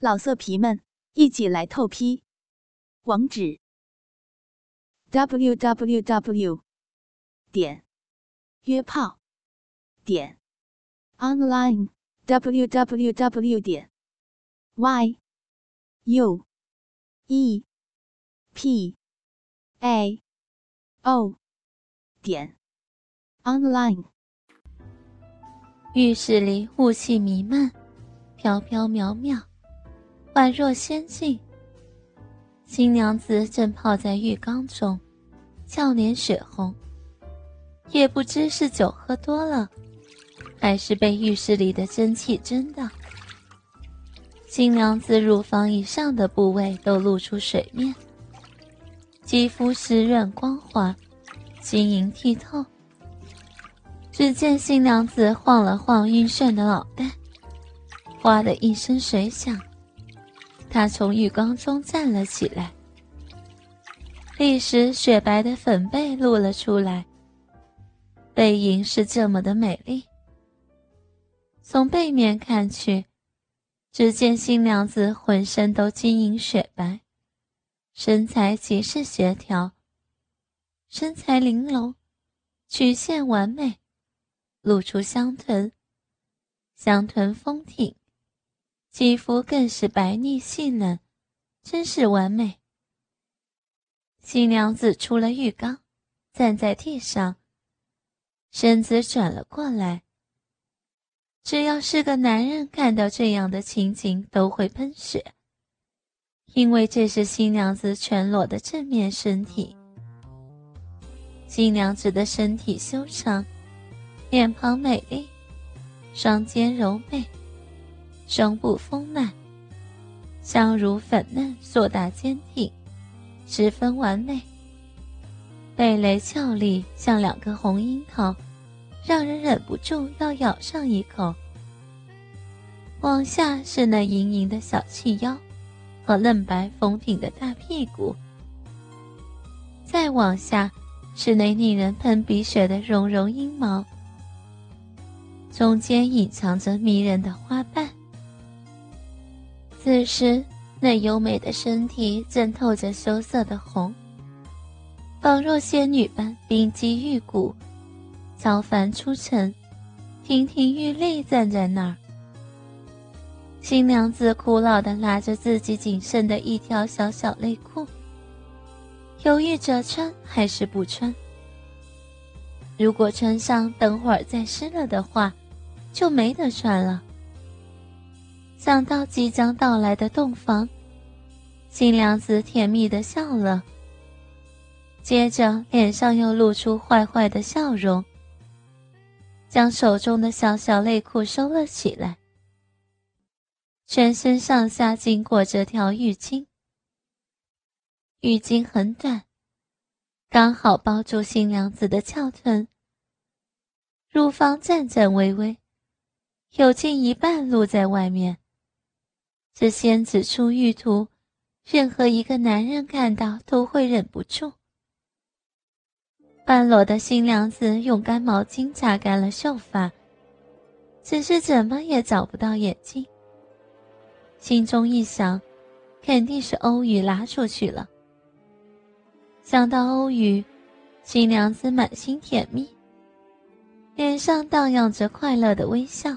老色皮们，一起来透批！网址：w w w 点约炮点 online w w w 点 y u e p a o 点 online。浴室里雾气弥漫，飘飘渺渺。宛若仙境。新娘子正泡在浴缸中，俏脸血红，也不知是酒喝多了，还是被浴室里的蒸汽蒸的。新娘子乳房以上的部位都露出水面，肌肤湿润光滑，晶莹剔透。只见新娘子晃了晃晕眩的脑袋，哗的一声水响。他从浴缸中站了起来，立时雪白的粉背露了出来。背影是这么的美丽。从背面看去，只见新娘子浑身都晶莹雪白，身材极是协调，身材玲珑，曲线完美，露出香臀，香臀丰挺。肌肤更是白腻细嫩，真是完美。新娘子出了浴缸，站在地上，身子转了过来。只要是个男人看到这样的情景，都会喷血，因为这是新娘子全裸的正面身体。新娘子的身体修长，脸庞美丽，双肩柔美。胸部丰满，香乳粉嫩，硕大坚挺，十分完美。蓓蕾俏丽，像两个红樱桃，让人忍不住要咬上一口。往下是那盈盈的小细腰，和嫩白丰挺的大屁股。再往下是那令人喷鼻血的绒绒阴毛，中间隐藏着迷人的花瓣。此时，那优美的身体正透着羞涩的红，仿若仙女般冰肌玉骨，超凡出尘，亭亭玉立站在那儿。新娘子苦恼地拿着自己仅剩的一条小小内裤，犹豫着穿还是不穿。如果穿上，等会儿再湿了的话，就没得穿了。想到即将到来的洞房，新娘子甜蜜的笑了，接着脸上又露出坏坏的笑容，将手中的小小内裤收了起来，全身上下经过着条浴巾，浴巾很短，刚好包住新娘子的翘臀，乳房颤颤巍巍，有近一半露在外面。这仙子出浴图，任何一个男人看到都会忍不住。半裸的新娘子用干毛巾擦干了秀发，只是怎么也找不到眼睛。心中一想，肯定是欧宇拉出去了。想到欧宇，新娘子满心甜蜜，脸上荡漾着快乐的微笑。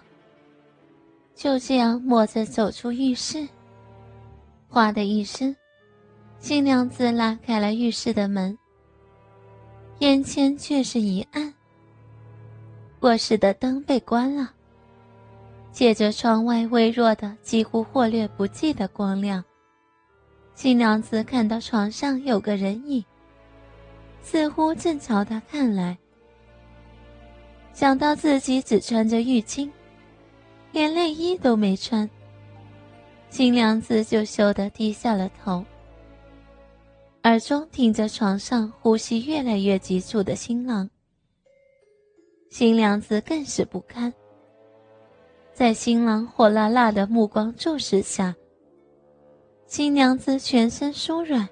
就这样摸着走出浴室，哗的一声，新娘子拉开了浴室的门。眼前却是一暗，卧室的灯被关了，借着窗外微弱的、几乎忽略不计的光亮，新娘子看到床上有个人影，似乎正朝她看来。想到自己只穿着浴巾。连内衣都没穿，新娘子就羞得低下了头，耳中听着床上呼吸越来越急促的新郎。新娘子更是不堪，在新郎火辣辣的目光注视下，新娘子全身酥软。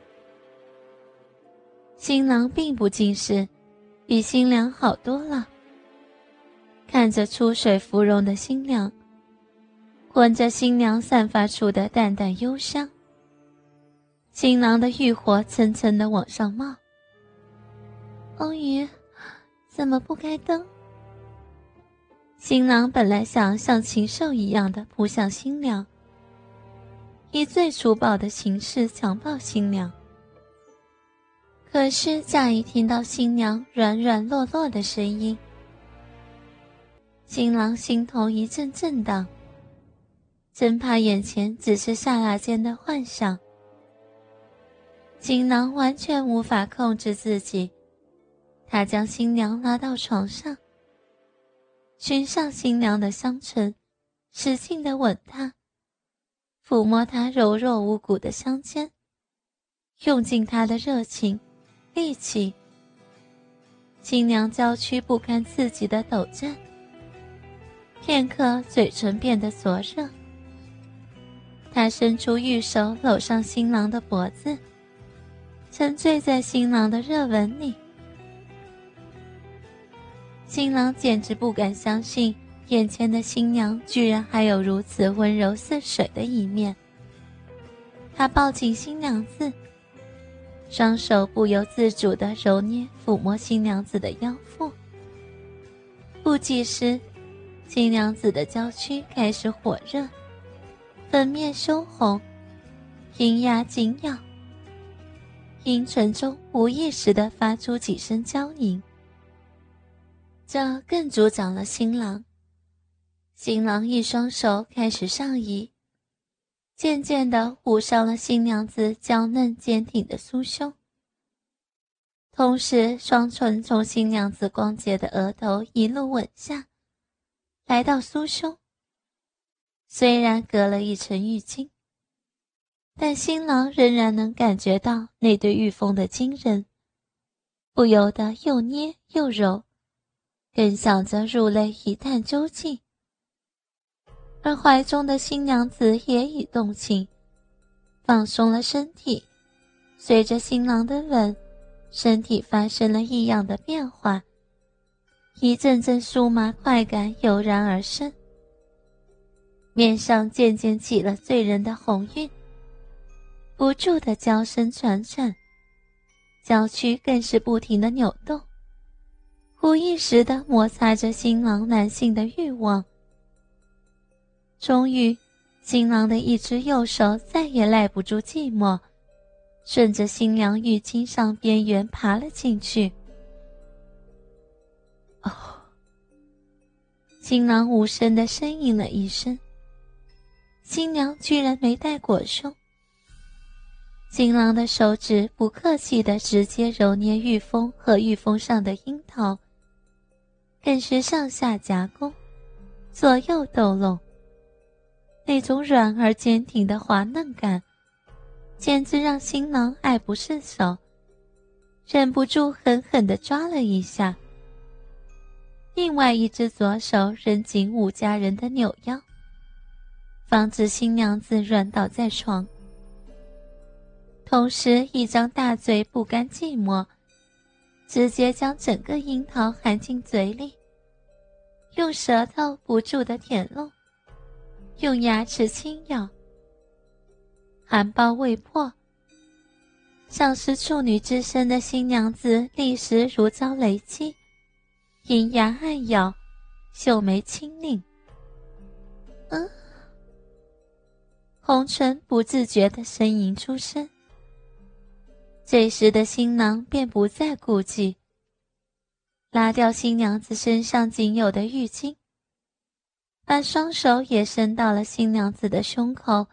新郎并不近视，比新娘好多了。看着出水芙蓉的新娘。闻着新娘散发出的淡淡幽香，新郎的欲火蹭蹭的往上冒。欧宇，怎么不开灯？新郎本来想像禽兽一样的扑向新娘，以最粗暴的形式强暴新娘。可是乍一听到新娘软软落落的声音，新郎心头一阵震荡，真怕眼前只是刹那间的幻想。新郎完全无法控制自己，他将新娘拉到床上。寻上新娘的香唇，使劲的吻她，抚摸她柔弱无骨的香肩，用尽他的热情、力气。新娘娇躯不堪自己的抖震，片刻嘴唇变得灼热。他伸出玉手搂上新郎的脖子，沉醉在新郎的热吻里。新郎简直不敢相信，眼前的新娘居然还有如此温柔似水的一面。他抱紧新娘子，双手不由自主地揉捏、抚摸新娘子的腰腹。不几时，新娘子的娇躯开始火热，粉面羞红，银牙紧咬，阴唇中无意识地发出几声娇吟。这更助长了新郎。新郎一双手开始上移，渐渐地捂上了新娘子娇嫩坚挺的酥胸，同时双唇从新娘子光洁的额头一路吻下，来到酥胸。虽然隔了一层浴巾，但新郎仍然能感觉到那对玉峰的惊人，不由得又捏又揉。更想着入内一探究竟，而怀中的新娘子也已动情，放松了身体，随着新郎的吻，身体发生了异样的变化，一阵阵酥麻快感油然而生，面上渐渐起了醉人的红晕，不住的娇声喘喘，娇躯更是不停的扭动。无意识的摩擦着新郎男性的欲望，终于，新郎的一只右手再也耐不住寂寞，顺着新娘浴巾上边缘爬了进去。哦，新郎无声的呻吟了一声。新娘居然没带裹胸。新郎的手指不客气的直接揉捏玉峰和玉峰上的樱桃。更是上下夹攻，左右抖拢。那种软而坚挺的滑嫩感，简直让新郎爱不释手，忍不住狠狠地抓了一下。另外一只左手仍紧捂家人的扭腰，防止新娘子软倒在床。同时，一张大嘴不甘寂寞。直接将整个樱桃含进嘴里，用舌头不住的舔弄，用牙齿轻咬。含苞未破，丧失处女之身的新娘子立时如遭雷击，银牙暗咬，秀眉轻拧。嗯，红唇不自觉的呻吟出声。这时的新郎便不再顾忌，拉掉新娘子身上仅有的浴巾，把双手也伸到了新娘子的胸口，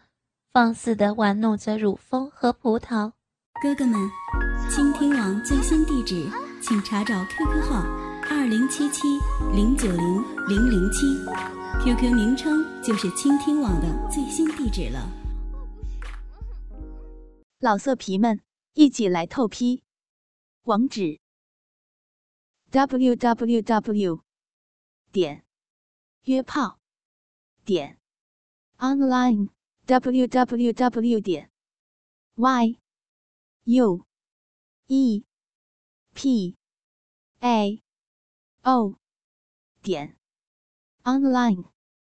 放肆地玩弄着乳峰和葡萄。哥哥们，倾听网最新地址，请查找 QQ 号二零七七零九零零零七，QQ 名称就是倾听网的最新地址了。老色皮们。一起来透批，网址：w w w 点约炮点 online w w w 点 y u e p a o 点 online。